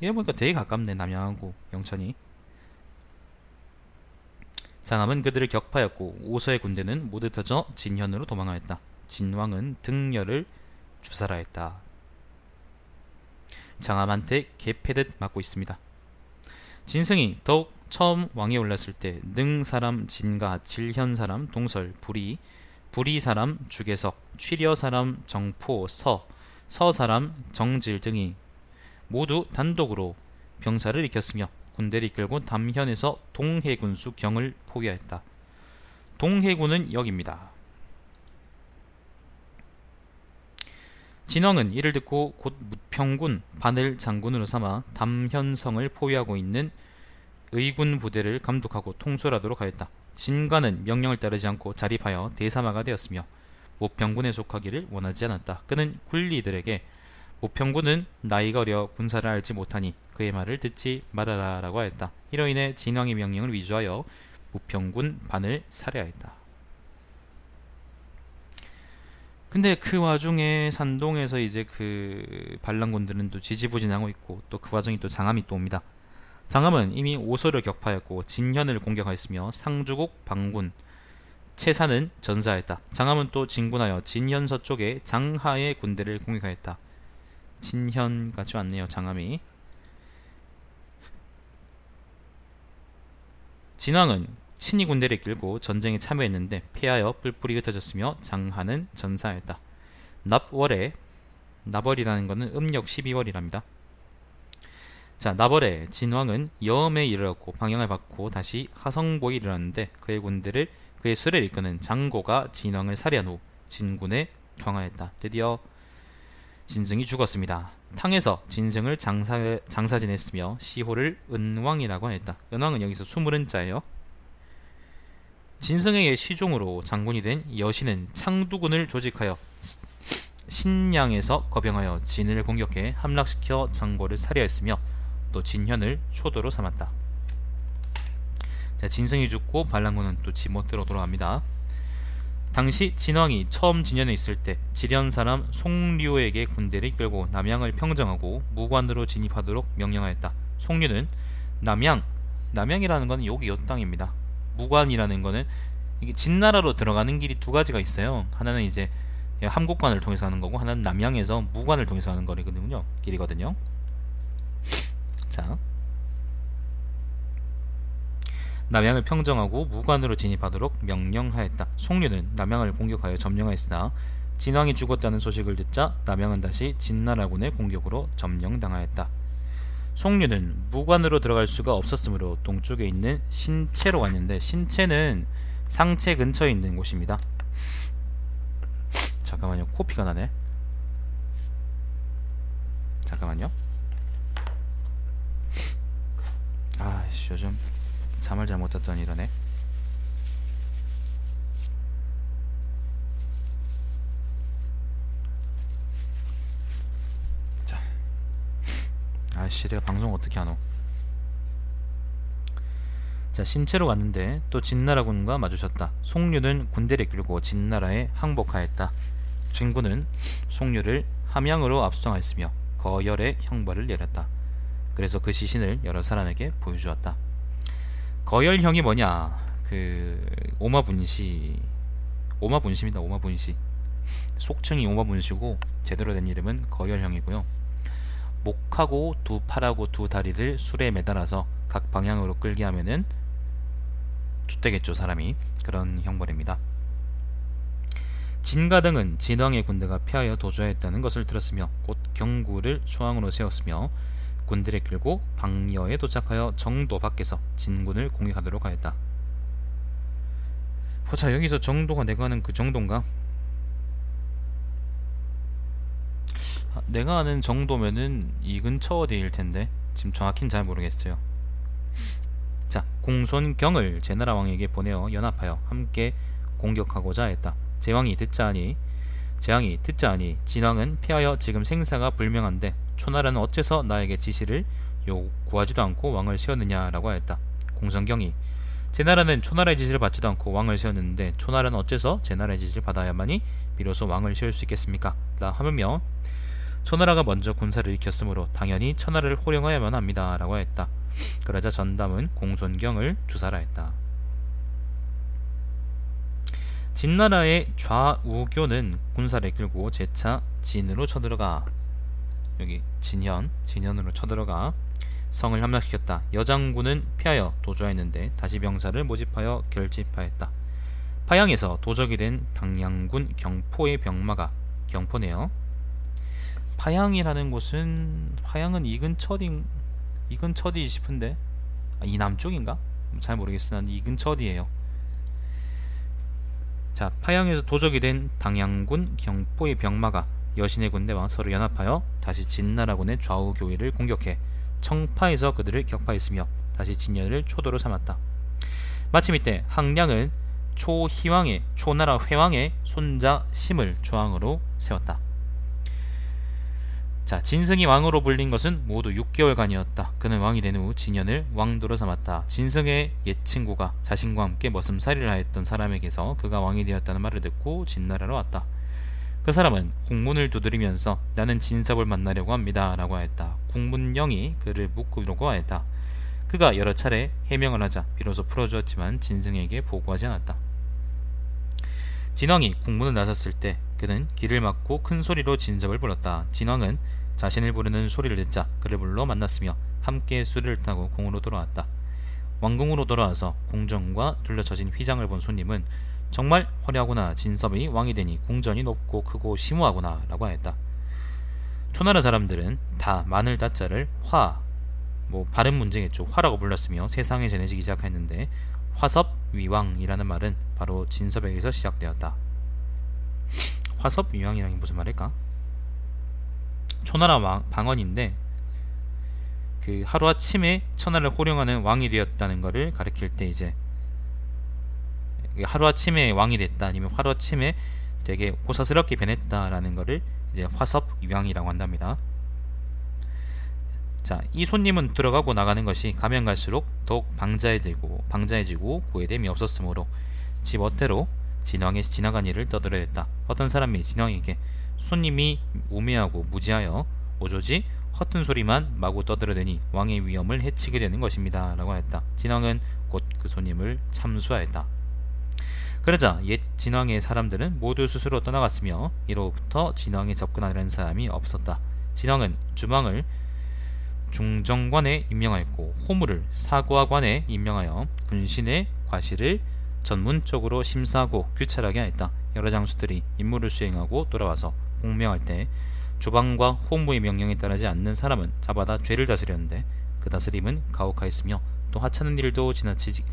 이래 보니까 되게 가깝네 남양하고 영천이. 장암은 그들을 격파했고 오서의 군대는 모두 터져 진현으로 도망하였다. 진왕은 등열을 주사라 했다. 장암한테 개패듯 맞고 있습니다. 진승이 더욱 처음 왕에 올랐을 때 능 사람 진가 질현 사람 동설 불이 불이 사람 주계석 취려 사람 정포 서 서 사람 정질 등이 모두 단독으로 병사를 일으켰으며 군대를 이끌고 담현에서 동해군수 경을 포위하였다. 동해군은 여기입니다. 진왕은 이를 듣고 곧 무평군 바늘 장군으로 삼아 담현성을 포위하고 있는 의군 부대를 감독하고 통솔하도록 하였다. 진가는 명령을 따르지 않고 자립하여 대사마가 되었으며 모평군에 속하기를 원하지 않았다. 그는 군리들에게 모평군은 나이가 어려 군사를 알지 못하니 그의 말을 듣지 말아라 라고 하였다. 이로 인해 진왕의 명령을 위조하여 모평군 반을 살해하였다. 근데 그 와중에 산동에서 이제 그 반란군들은 또 지지부진하고 있고 또 그 와중에 또 장암이 또 옵니다. 장암은 이미 오소를 격파했고 진현을 공격하였으며 상주국 방군 채사는 전사했다. 장암은 또 진군하여 진현 서쪽에 장하의 군대를 공격하였다. 진현 같지 않네요. 장암이 진왕은 친위 군대를 이끌고 전쟁에 참여했는데 패하여 뿔뿔이 흩어졌으며 장하는 전사했다. 납월에 나벌이라는 것은 음력 12월이랍니다. 자, 나벌의 진왕은 여음에 이르렀고 방향을 받고 다시 하성보에 이르렀는데 그의 군대를 그의 수레를 이끄는 장고가 진왕을 살해한 후 진군에 투항하였다. 드디어 진승이 죽었습니다. 탕에서 진승을 장사, 장사 지냈으며 시호를 은왕이라고 했다. 은왕은 여기서 수물은 자예요. 진승에게 시종으로 장군이 된 여신은 창두군을 조직하여 신양에서 거병하여 진을 공격해 함락시켜 장고를 살해했으며 또 진현을 초도로 삼았다. 자, 진승이 죽고 반란군은 또 지못대로 돌아갑니다. 당시 진왕이 처음 진현에 있을 때 지련 사람 송류에게 군대를 이끌고 남양을 평정하고 무관으로 진입하도록 명령하였다. 송류는 남양, 남양이라는 것은 여기 요 땅입니다. 무관이라는 것은 이게 진나라로 들어가는 길이 두 가지가 있어요. 하나는 이제 함곡관을 통해서 하는 거고 하나는 남양에서 무관을 통해서 하는 거리거든요. 길이거든요. 자, 남양을 평정하고 무관으로 진입하도록 명령하였다. 송류는 남양을 공격하여 점령하였으나 진왕이 죽었다는 소식을 듣자 남양은 다시 진나라군의 공격으로 점령당하였다. 송류는 무관으로 들어갈 수가 없었으므로 동쪽에 있는 신체로 갔는데 신체는 상체 근처에 있는 곳입니다. 잠깐만요. 코피가 나네. 잠깐만요. 아씨 요즘 잠을 잘 못 잤더니 이러네 아씨 내가 방송 어떻게 하노? 자 신체로 갔는데 또 진나라 군과 마주쳤다. 송류는 군대를 끌고 진나라에 항복하였다. 진군은 송류를 함양으로 압송하였으며 거열의 형벌을 내렸다. 그래서 그 시신을 여러 사람에게 보여주었다. 거열형이 뭐냐? 그 오마분시. 오마분시입니다 오마분시. 속칭이 오마분시고 제대로 된 이름은 거열형이고요 목하고 두 팔하고 두 다리를 술에 매달아서 각 방향으로 끌게 하면은 죽되겠죠 사람이 그런 형벌입니다. 진가 등은 진왕의 군대가 피하여 도주하였다는 것을 들었으며 곧 경구를 수왕으로 세웠으며 군대를 끌고 방여에 도착하여 정도 밖에서 진군을 공격하도록 하였다. 보자 여기서 정도가 내가 아는 그 정도인가? 내가 아는 정도면은 이 근처 어디일 텐데 지금 정확히는 잘 모르겠어요. 자, 공손경을 제나라 왕에게 보내어 연합하여 함께 공격하고자 했다. 제왕이 듣자하니 제왕이 듣자하니 진왕은 피하여 지금 생사가 불명한데 초나라는 어째서 나에게 지시를 요구하지도 않고 왕을 세웠느냐라고 하였다. 공성경이 제나라는 초나라의 지시를 받지도 않고 왕을 세웠는데 초나라는 어째서 제나라의 지시를 받아야만이 비로소 왕을 세울 수 있겠습니까? 라 하며 초나라가 먼저 군사를 일으켰으므로 당연히 천하를 호령하야만 합니다. 라고 했다. 그러자 전담은 공손경을 주사라 했다. 진나라의 좌우교는 군사를 끌고 제차 진으로 쳐들어가 여기 진현, 진현으로 쳐들어가 성을 함락시켰다. 여장군은 피하여 도주하였는데 다시 병사를 모집하여 결집하였다. 파양에서 도적이 된 당양군 경포의 병마가 경포네요. 파양이라는 곳은 파양은 이 근처인 이 근처디 싶은데 아, 이 남쪽인가? 잘 모르겠으나 이 근처디에요. 자 파양에서 도적이 된 당양군 경포의 병마가 여신의 군대와 서로 연합하여 다시 진나라군의 좌우 교회를 공격해 청파에서 그들을 격파했으며 다시 진열을 초도로 삼았다. 마침 이때 항량은 초희왕의 초나라 회왕의 손자 심을 조왕으로 세웠다. 자, 진승이 왕으로 불린 것은 모두 6개월간이었다. 그는 왕이 된 후 진연을 왕도로 삼았다. 진승의 옛 친구가 자신과 함께 머슴살이를 하였던 사람에게서 그가 왕이 되었다는 말을 듣고 진나라로 왔다. 그 사람은 국문을 두드리면서 나는 진섭을 만나려고 합니다. 라고 하였다. 국문령이 그를 묵고려고 하였다. 그가 여러 차례 해명을 하자 비로소 풀어주었지만 진승에게 보고하지 않았다. 진왕이 국문을 나섰을 때 그는 길을 막고 큰 소리로 진섭을 불렀다. 진왕은 자신을 부르는 소리를 듣자 그를 불러 만났으며 함께 수리를 타고 궁으로 돌아왔다. 왕궁으로 돌아와서 궁전과 둘러쳐진 휘장을 본 손님은 정말 화려하구나 진섭이 왕이 되니 궁전이 높고 크고 심오하구나 라고 하였다. 초나라 사람들은 다 마늘 다자를 화, 뭐 발음 문제겠죠. 화라고 불렀으며 세상에 전해지기 시작했는데 화섭 위왕이라는 말은 바로 진섭에게서 시작되었다. 화섭 위왕이라는 게 무슨 말일까? 초나라 왕, 방언인데 그 하루아침에 천하를 호령하는 왕이 되었다는 것을 가리킬 때 이제 하루아침에 왕이 됐다 아니면 하루아침에 되게 호사스럽게 변했다라는 것을 이제 화섭위왕이라고 한답니다. 자, 이 손님은 들어가고 나가는 것이 가면 갈수록 더욱 방자해지고 방자해지고 구애됨이 없었으므로 지 멋대로 진왕에 지나간 일을 떠들어댔다. 어떤 사람이 진왕에게 손님이 우매하고 무지하여 오조지 허튼 소리만 마구 떠들어대니 왕의 위엄을 해치게 되는 것입니다. 라고 하였다. 진왕은 곧 그 손님을 참수하였다. 그러자 옛 진왕의 사람들은 모두 스스로 떠나갔으며 이로부터 진왕에 접근하려는 사람이 없었다. 진왕은 주방을 중정관에 임명하였고 호무를 사고하관에 임명하여 군신의 과실을 전문적으로 심사하고 규찰하게 하였다. 여러 장수들이 임무를 수행하고 돌아와서 공명할 때 주방과 호무의 명령에 따르지 않는 사람은 잡아다 죄를 다스렸는데 그 다스림은 가혹하였으며 또 하찮은 일도 지나치지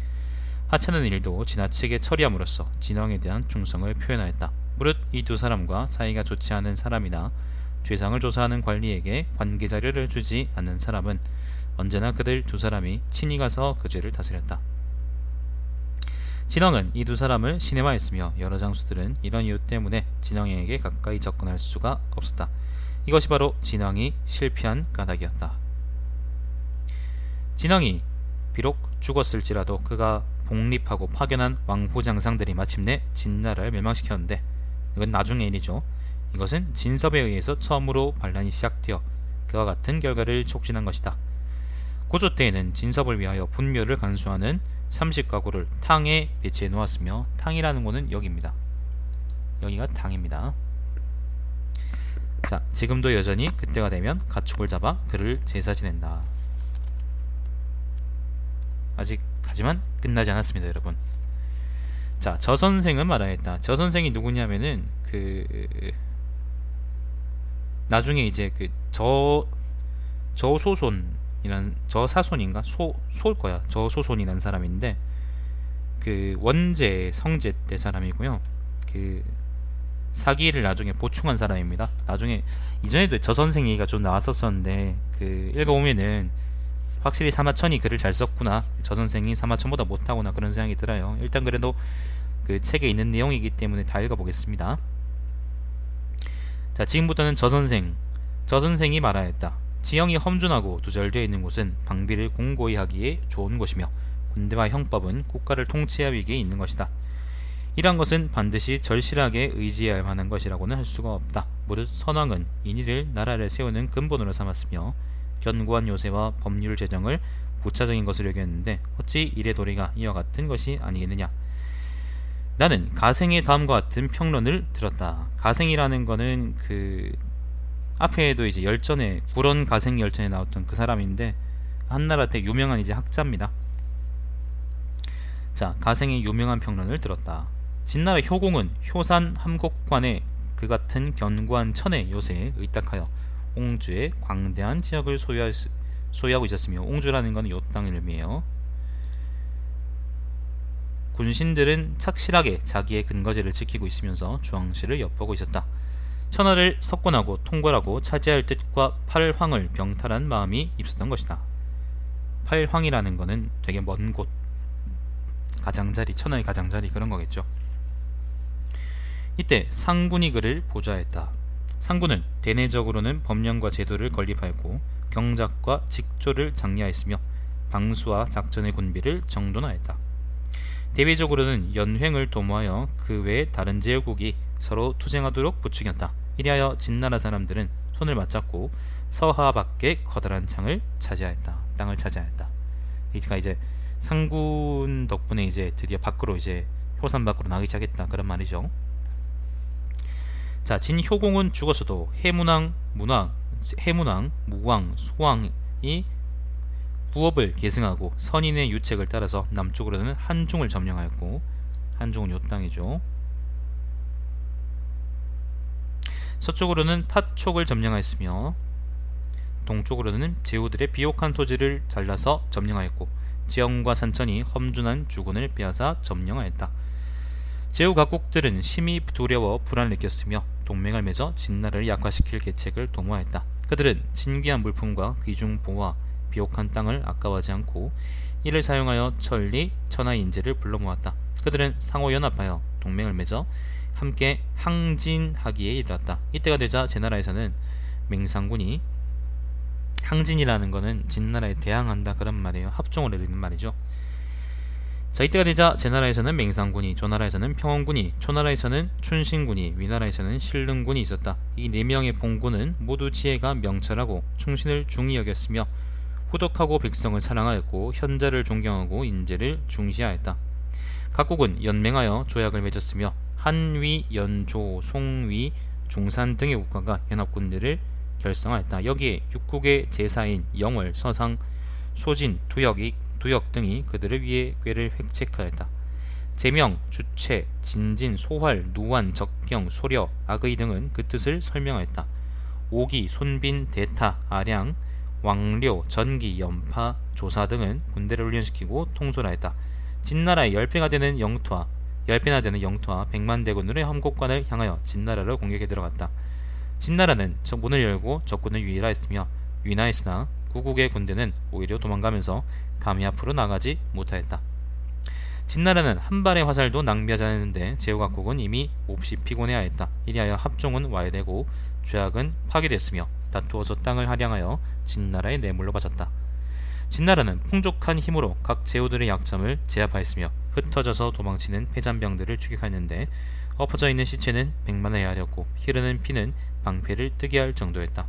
하찮은 일도 지나치게 처리함으로써 진왕에 대한 충성을 표현하였다. 무릇 이 두 사람과 사이가 좋지 않은 사람이나 죄상을 조사하는 관리에게 관계 자료를 주지 않는 사람은 언제나 그들 두 사람이 친히 가서 그 죄를 다스렸다. 진왕은 이 두 사람을 신뢰하였으며 여러 장수들은 이런 이유 때문에 진왕에게 가까이 접근할 수가 없었다. 이것이 바로 진왕이 실패한 까닭이었다. 진왕이 비록 죽었을지라도 그가 복립하고 파견한 왕후장상들이 마침내 진나라를 멸망시켰는데 이건 나중의 일이죠. 이것은 진섭에 의해서 처음으로 반란이 시작되어 그와 같은 결과를 촉진한 것이다. 고조 때에는 진섭을 위하여 분묘를 간수하는 30가구를 탕에 배치해 놓았으며 탕이라는 곳은 여기입니다. 여기가 탕입니다. 자, 지금도 여전히 그때가 되면 가축을 잡아 그를 제사 지낸다. 아직 하지만 끝나지 않았습니다, 여러분. 자, 저 선생은 말하였다. 저 선생이 누구냐면은 그 나중에 이제 그 저 저소손 이란 저사손인가 소 소일 거야. 저소손이란 사람인데 그 원제 성제 때 사람이고요. 그 사기를 나중에 보충한 사람입니다. 나중에 이전에도 저 선생 얘기가 좀 나왔었었는데 그 읽어보면은 확실히 사마천이 글을 잘 썼구나. 저 선생이 사마천보다 못하구나 그런 생각이 들어요. 일단 그래도 그 책에 있는 내용이기 때문에 다 읽어보겠습니다. 자, 지금부터는 저 선생. 저 선생이 말하였다. 지형이 험준하고 두절되어 있는 곳은 방비를 공고히 하기에 좋은 곳이며 군대와 형법은 국가를 통치할 위기에 있는 것이다. 이러한 것은 반드시 절실하게 의지해야 할 만한 것이라고는 할 수가 없다. 무릇 선왕은 인의를 나라를 세우는 근본으로 삼았으며 견고한 요새와 법률 제정을 부차적인 것으로 여겼는데 어찌 이래 도리가 이와 같은 것이 아니겠느냐. 나는 가생의 다음과 같은 평론을 들었다. 가생이라는 거는 그 앞에도 이제 열전에 구런 가생 열전에 나왔던 그 사람인데 한나라 때 유명한 이제 학자입니다. 자, 가생의 유명한 평론을 들었다. 진나라 효공은 효산 함곡관에 그 같은 견고한 천의 요새에 의탁하여 옹주의 광대한 지역을 소유할, 소유하고 있었으며 옹주라는 것은 요 땅을 의미해요. 군신들은 착실하게 자기의 근거지를 지키고 있으면서 주황씨를 엿보고 있었다. 천하를 석권하고 통괄하고 차지할 뜻과 팔황을 병탈한 마음이 입었던 것이다. 팔황이라는 것은 되게 먼 곳, 가장자리, 천하의 가장자리 그런 거겠죠. 이때 상군이 그를 보좌했다. 상군은 대내적으로는 법령과 제도를 건립하였고 경작과 직조를 장려하였으며 방수와 작전의 군비를 정돈하였다. 대외적으로는 연횡을 도모하여 그 외 다른 제국이 서로 투쟁하도록 부추겼다. 이리하여 진나라 사람들은 손을 맞잡고 서하 밖에 커다란 창을 차지하였다. 땅을 차지하였다. 이제가 이제 상군 덕분에 이제 드디어 밖으로 이제 효산 밖으로 나기 시작했다. 그런 말이죠. 자, 진효공은 죽었어도 해문왕, 문왕, 해문왕, 무왕, 소왕이 부업을 계승하고 선인의 유책을 따라서 남쪽으로는 한중을 점령하였고 한중은 요 땅이죠. 서쪽으로는 팥촉을 점령하였으며 동쪽으로는 제후들의 비옥한 토지를 잘라서 점령하였고 지형과 산천이 험준한 주군을 빼앗아 점령하였다. 제후 각국들은 심히 두려워 불안을 느꼈으며 동맹을 맺어 진나라를 약화시킬 계책을 도모하였다. 그들은 신기한 물품과 귀중 보화, 비옥한 땅을 아까워하지 않고 이를 사용하여 천리, 천하 인재를 불러 모았다. 그들은 상호 연합하여 동맹을 맺어 함께 항진하기에 이르렀다. 이때가 되자 제 나라에서는 맹상군이 항진이라는 것은 진나라에 대항한다 그런 말이에요. 합종을 내리는 말이죠. 자 이때가 되자 제 나라에서는 맹상군이, 조나라에서는 평원군이, 초나라에서는 춘신군이, 위나라에서는 신릉군이 있었다. 이 네 명의 봉군은 모두 지혜가 명철하고 충신을 중히 여겼으며 후덕하고 백성을 사랑하였고 현자를 존경하고 인재를 중시하였다. 각국은 연맹하여 조약을 맺었으며 한위, 연조, 송위, 중산 등의 국가가 연합군대를 결성하였다. 여기에 육국의 제사인 영월, 서상, 소진, 두역이, 두역 등이 그들을 위해 꾀를 획책하였다. 제명, 주체, 진진, 소활, 누완, 적경, 소려, 악의 등은 그 뜻을 설명하였다. 오기, 손빈, 대타, 아량, 왕료, 전기, 연파, 조사 등은 군대를 훈련시키고 통솔하였다. 진나라의 열배가 되는 영토와 열배나 되는 영토와 백만 대군으로 함곡관을 향하여 진나라를 공격해 들어갔다. 진나라는 문을 열고 적군을 유일하였으며 위나했으나 구국의 군대는 오히려 도망가면서 감히 앞으로 나가지 못하였다. 진나라는 한 발의 화살도 낭비하지 않았는데 제후각국은 이미 몹시 피곤해하였다. 이리하여 합종은 와해되고 죄악은 파괴됐으며 다투어서 땅을 할양하여 진나라의 내물로 바쳤다. 진나라는 풍족한 힘으로 각 제후들의 약점을 제압하였으며 흩어져서 도망치는 패잔병들을 추격하였는데 엎어져 있는 시체는 백만에 하였고 흐르는 피는 방패를 뜨게 할 정도였다.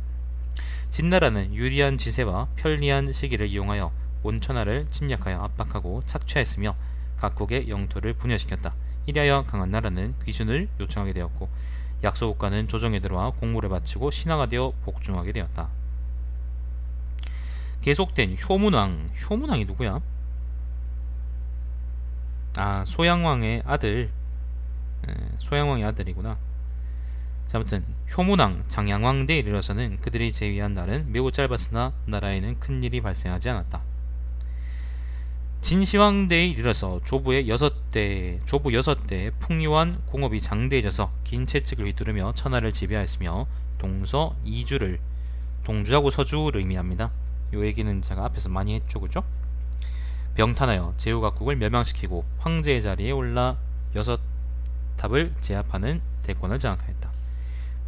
진나라는 유리한 지세와 편리한 시기를 이용하여 온천하를 침략하여 압박하고 착취하였으며 각국의 영토를 분열시켰다. 이리하여 강한 나라는 귀순을 요청하게 되었고 약소국가는 조정에 들어와 공물을 바치고 신하가 되어 복종하게 되었다. 계속된 효문왕 효문왕이 누구야? 아 소양왕의 아들 에, 소양왕의 아들이구나 자, 아무튼 효문왕 장양왕대에 이르러서는 그들이 제위한 날은 매우 짧았으나 나라에는 큰 일이 발생하지 않았다 진시황대에 이르러서 조부의 여섯 대 조부 여섯 대의 풍요한 공업이 장대해져서 긴 채찍을 휘두르며 천하를 지배하였으며 동서 이주를 동주하고 서주를 의미합니다. 요 얘기는 제가 앞에서 많이 했죠, 그죠? 병탄하여 제후 각국을 멸망시키고 황제의 자리에 올라 여섯 탑을 제압하는 대권을 장악하였다.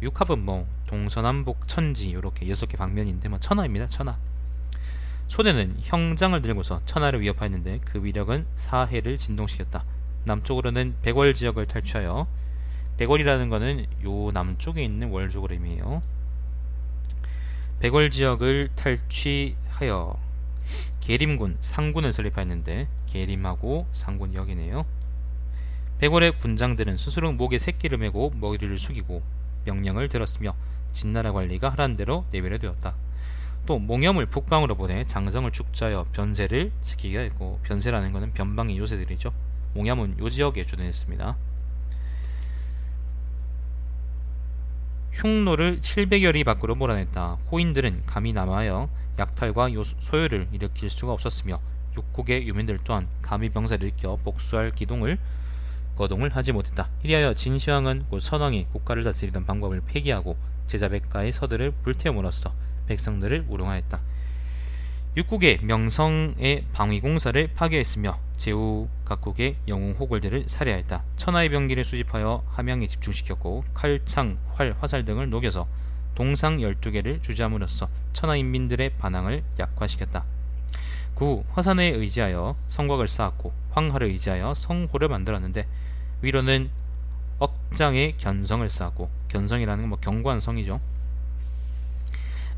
육합은 뭐 동서남북 천지 이렇게 여섯 개 방면인데 뭐 천하입니다, 천하. 소대는 형장을 들고서 천하를 위협하였는데 그 위력은 사해를 진동시켰다. 남쪽으로는 백월 지역을 탈취하여 백월이라는 것은 요 남쪽에 있는 월족을 의미해요. 백월 지역을 탈취하여 계림군, 상군을 설립하였는데 계림하고 상군이 여기네요. 백월의 군장들은 스스로 목에 새끼를 메고 머리를 숙이고 명령을 들었으며 진나라 관리가 하란 대로 내외려 되었다. 또 몽염을 북방으로 보내 장성을 축자하여 변세를 지키게 했고 변세라는 것은 변방의 요새들이죠. 몽염은 요 지역에 주둔했습니다. 흉노를 700여리 밖으로 몰아냈다. 호인들은 감히 남하여 약탈과 소요를 일으킬 수가 없었으며 육국의 유민들 또한 감히 병사를 일으켜 복수할 기동을 거동을 하지 못했다. 이리하여 진시황은 곧 선왕이 국가를 다스리던 방법을 폐기하고 제자백가의 서들을 불태움으로써 백성들을 우롱하였다. 육국의 명성의 방위공사를 파괴했으며 제후 각국의 영웅 호골들을 살해하였다. 천하의 병기를 수집하여 함양에 집중시켰고 칼, 창, 활, 화살 등을 녹여서 동상 12개를 주지함으로써 천하 인민들의 반항을 약화시켰다. 구 화산에 의지하여 성곽을 쌓았고 황하를 의지하여 성호를 만들었는데 위로는 억장의 견성을 쌓았고 견성이라는 건 뭐 견고한 성이죠.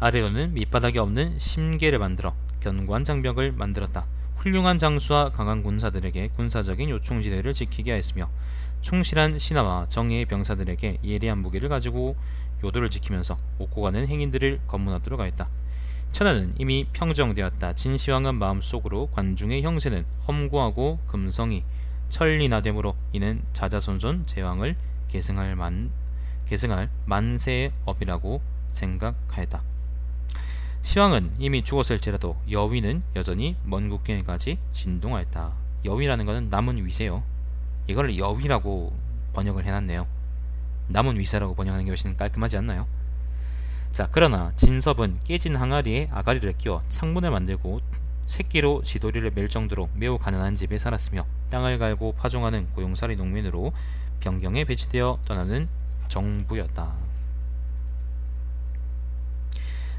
아래로는 밑바닥이 없는 심계를 만들어 견고한 장벽을 만들었다. 훌륭한 장수와 강한 군사들에게 군사적인 요충지대를 지키게 하였으며 충실한 신하와 정예의 병사들에게 예리한 무기를 가지고 요도를 지키면서 옥고 가는 행인들을 검문하도록 하였다. 천하는 이미 평정되었다. 진시황은 마음속으로 관중의 형세는 험고하고 금성이 천리나됨으로 이는 자자손손 제왕을 계승할 만 계승할 만세의 업이라고 생각하였다. 시황은 이미 죽었을지라도 여위는 여전히 먼 국경에까지 진동하였다. 여위라는 것은 남은 위세요. 이걸 여위라고 번역을 해놨네요. 남은 위세라고 번역하는 게 훨씬 깔끔하지 않나요? 자, 그러나 진섭은 깨진 항아리에 아가리를 끼워 창문을 만들고 새끼로 지도리를 맬 정도로 매우 가난한 집에 살았으며 땅을 갈고 파종하는 고용살이 농민으로 변경에 배치되어 떠나는 정부였다.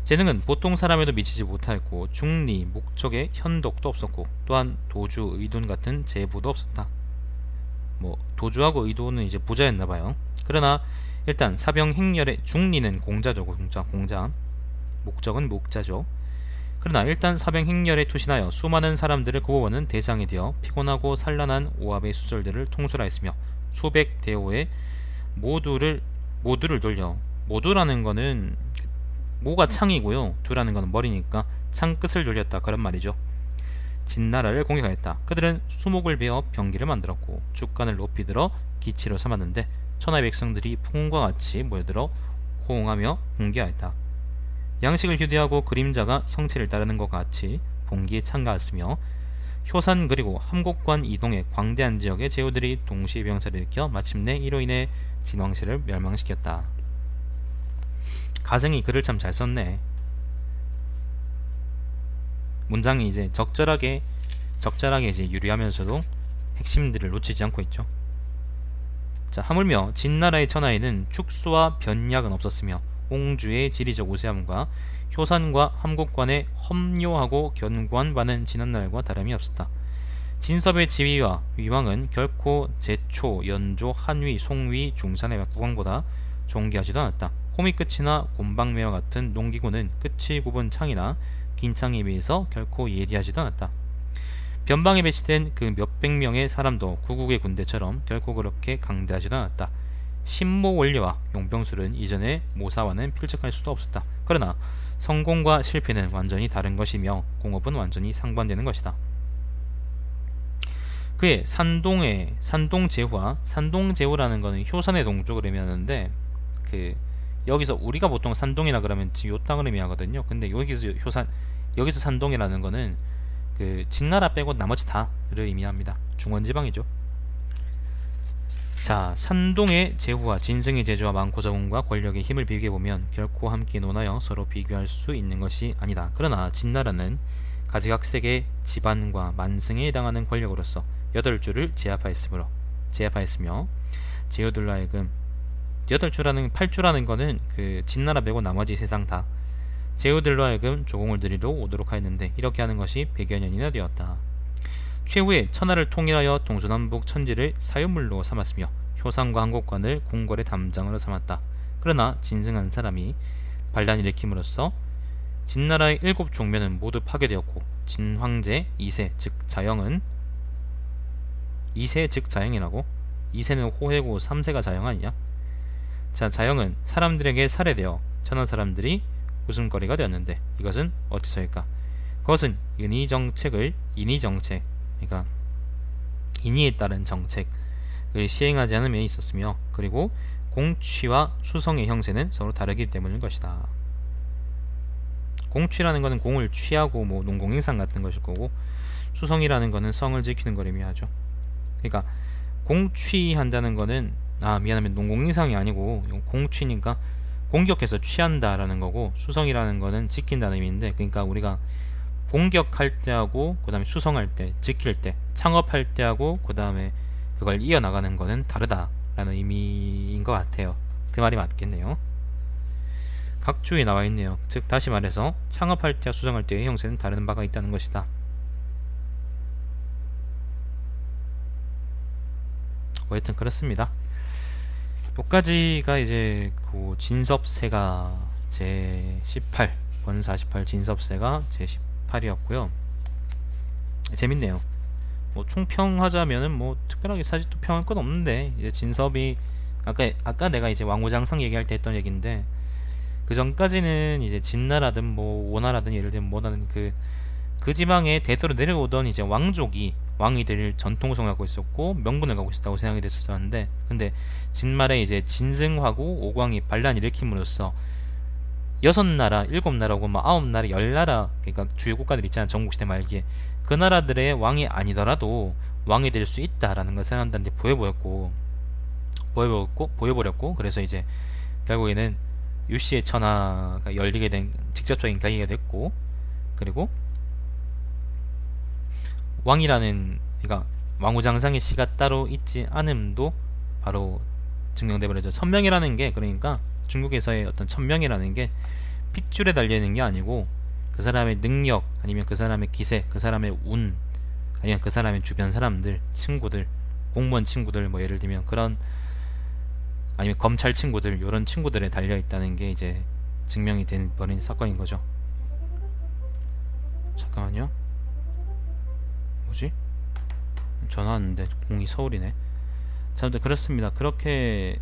재능은 보통 사람에도 미치지 못하였고 중리, 목적의 현독도 없었고 또한 도주, 의돈 같은 제부도 없었다. 뭐 도주하고 의도는 이제 부자였나 봐요. 그러나 일단 사병 행렬의 중리는 공자죠, 공자, 공자. 목적은 목자죠. 그러나 일단 사병 행렬에 투신하여 수많은 사람들을 구호하는 대상이 되어 피곤하고 산란한 오합의 수절들을 통솔하였으며 수백 대호의 모두를 모두를 돌려 모두라는 거는 모가 창이고요. 두라는 것은 머리니까 창 끝을 돌렸다 그런 말이죠. 진나라를 공격하였다. 그들은 수목을 베어 병기를 만들었고 주간을 높이 들어 기치로 삼았는데 천하의 백성들이 풍과 같이 모여들어 호응하며 공개하였다. 양식을 휴대하고 그림자가 형체를 따르는 것 같이 봉기에 참가했으며 효산 그리고 함곡관 이동의 광대한 지역의 제후들이 동시에 병사를 일으켜 마침내 이로 인해 진왕실을 멸망시켰다. 가생이 글을 참 잘 썼네. 문장이 이제 적절하게 적절하게 이제 유리하면서도 핵심들을 놓치지 않고 있죠. 자, 하물며 진나라의 천하에는 축소와 변약은 없었으며 홍주의 지리적 우세함과 효산과 함국관의 험요하고 견고한 바는 지난날과 다름이 없었다. 진섭의 지위와 위왕은 결코 제초, 연조, 한위, 송위, 중산의 국왕보다 존귀하지도 않았다. 호미 끝이나 곤방매와 같은 농기구는 끝이 굽은 창이나 긴 창에 비해서 결코 예리하지도 않았다. 변방에 배치된 그 몇백 명의 사람도 구국의 군대처럼 결코 그렇게 강대하지도 않았다. 신모 원리와 용병술은 이전의 모사와는 필적할 수도 없었다. 그러나 성공과 실패는 완전히 다른 것이며 공업은 완전히 상반되는 것이다. 그의 산동의 산동제후와 산동제후라는 것은 효산의 동쪽을 의미하는데 그 여기서 우리가 보통 산동이라 그러면 요 땅을 의미하거든요. 근데 여기서 효산 여기서 산동이라는 거는 그 진나라 빼고 나머지 다를 의미합니다. 중원지방이죠. 자, 산동의 제후와 진승의 제주와 많고 적음과 권력의 힘을 비교해 보면 결코 함께 논하여 서로 비교할 수 있는 것이 아니다. 그러나 진나라는 가지각색의 집안과 만승에 해당하는 권력으로서 여덟 줄을 제압하였으므로 제압하였으며 제후들로 하여금 여덟 줄라는 팔 줄라는 거는 그 진나라 빼고 나머지 세상 다 제후들로 하여금 조공을 들이러 오도록 하였는데 이렇게 하는 것이 백여 년이나 되었다. 최후에 천하를 통일하여 동서남북 천지를 사유물로 삼았으며 효상과 한국관을 궁궐의 담장으로 삼았다. 그러나 진승한 사람이 반란을 일으킴으로써 진나라의 일곱 종면은 모두 파괴되었고 진황제 2세 즉 자영은 2세 즉 자영이라고 2세는 호해고 3세가 자영 아니냐? 자 자영은 사람들에게 살해되어 천한 사람들이 웃음거리가 되었는데 이것은 어디서일까? 그것은 인의정책을 인의정책 그러니까 인의에 따른 정책을 시행하지 면이 있었으며 그리고 공취와 수성의 형세는 서로 다르기 때문인 것이다. 공취라는 것은 공을 취하고 뭐 농공행상 같은 것일 거고 수성이라는 것은 성을 지키는 걸 의미하죠. 그러니까 공취한다는 것은 아 미안하면 농공행상이 아니고 공취니까 공격해서 취한다라는 거고 수성이라는 거는 지킨다는 의미인데 그러니까 우리가 공격할 때하고 그 다음에 수성할 때 지킬 때 창업할 때하고 그 다음에 그걸 이어나가는 거는 다르다라는 의미인 것 같아요. 그 말이 맞겠네요. 각주에 나와 있네요. 즉 다시 말해서 창업할 때와 수성할 때의 형세는 다른 바가 있다는 것이다. 뭐 하여튼 그렇습니다 여기까지가 이제 그 진섭세가 제18 권 48 진섭세가 제18이었고요. 재밌네요. 뭐 총평하자면은 뭐 특별하게 사실 또 평할 건 없는데 이제 진섭이 아까 아까 내가 이제 왕후장성 얘기할 때 했던 얘기인데 그 전까지는 이제 진나라든 뭐 오나라든 예를 들면 뭐라는 그, 그 지방에 대대로 내려오던 이제 왕족이 왕이 될 전통성을 갖고 있었고 명분을 갖고 있었다고 생각이 됐었는데 근데 진말에 이제 진승하고 오광이 반란 일으킴으로써 여섯 나라, 일곱 나라고 뭐 아홉 나라, 열 나라 그러니까 주요 국가들 있잖아 전국시대 말기에. 그 나라들의 왕이 아니더라도 왕이 될 수 있다라는 걸 생각한다는데 보여보였고 보여보였고 보여버렸고 그래서 이제 결국에는 유씨의 천하가 열리게 된 직접적인 계기가 됐고 그리고 왕이라는 그러니까 왕후장상의 시가 따로 있지 않음도 바로 증명돼 버려져. 천명이라는 게 그러니까 중국에서의 어떤 천명이라는 게 핏줄에 달려 있는 게 아니고 그 사람의 능력 아니면 그 사람의 기세, 그 사람의 운 아니면 그 사람의 주변 사람들, 친구들, 공무원 친구들 뭐 예를 들면 그런 아니면 검찰 친구들 이런 친구들에 달려 있다는 게 이제 증명이 된 버린 사건인 거죠. 잠깐만요. 뭐지? 전화 왔는데 공이 서울이네. 자, 아무튼 그렇습니다. 그렇게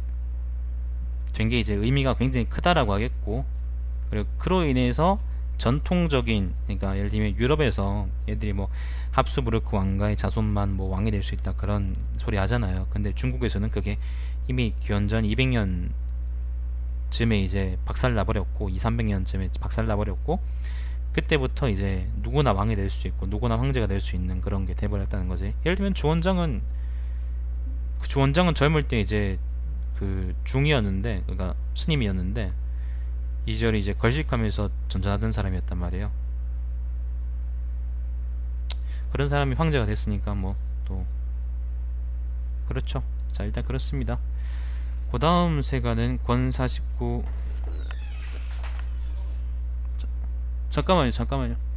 된 게 이제 의미가 굉장히 크다라고 하겠고, 그리고 그로 인해서 전통적인, 그러니까 예를 들면 유럽에서 애들이 뭐 합수부르크 왕가의 자손만 뭐 왕이 될 수 있다 그런 소리 하잖아요. 근데 중국에서는 그게 이미 기원전 200년 쯤에 이제 박살 나버렸고 2, 300년 쯤에 박살 나버렸고 그때부터 이제 누구나 왕이 될 수 있고 누구나 황제가 될 수 있는 그런 게 돼버렸다는 거지. 예를 들면 주원장은 그 주원장은 젊을 때 이제 그 중이었는데 그러니까 스님이었는데 이절이 이제 걸식하면서 전전하던 사람이었단 말이에요. 그런 사람이 황제가 됐으니까 뭐 또 그렇죠. 자 일단 그렇습니다. 그 다음 세가는 권 49 잠깐만요 잠깐만요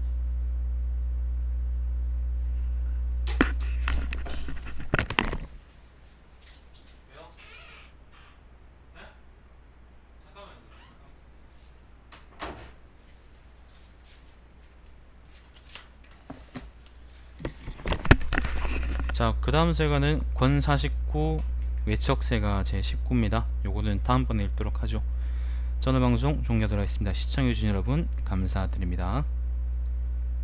자, 그 다음 세가는 권49 외척세가 제19입니다. 요거는 다음번에 읽도록 하죠. 전화 방송 종료하도록 하겠습니다. 시청해주신 여러분, 감사드립니다.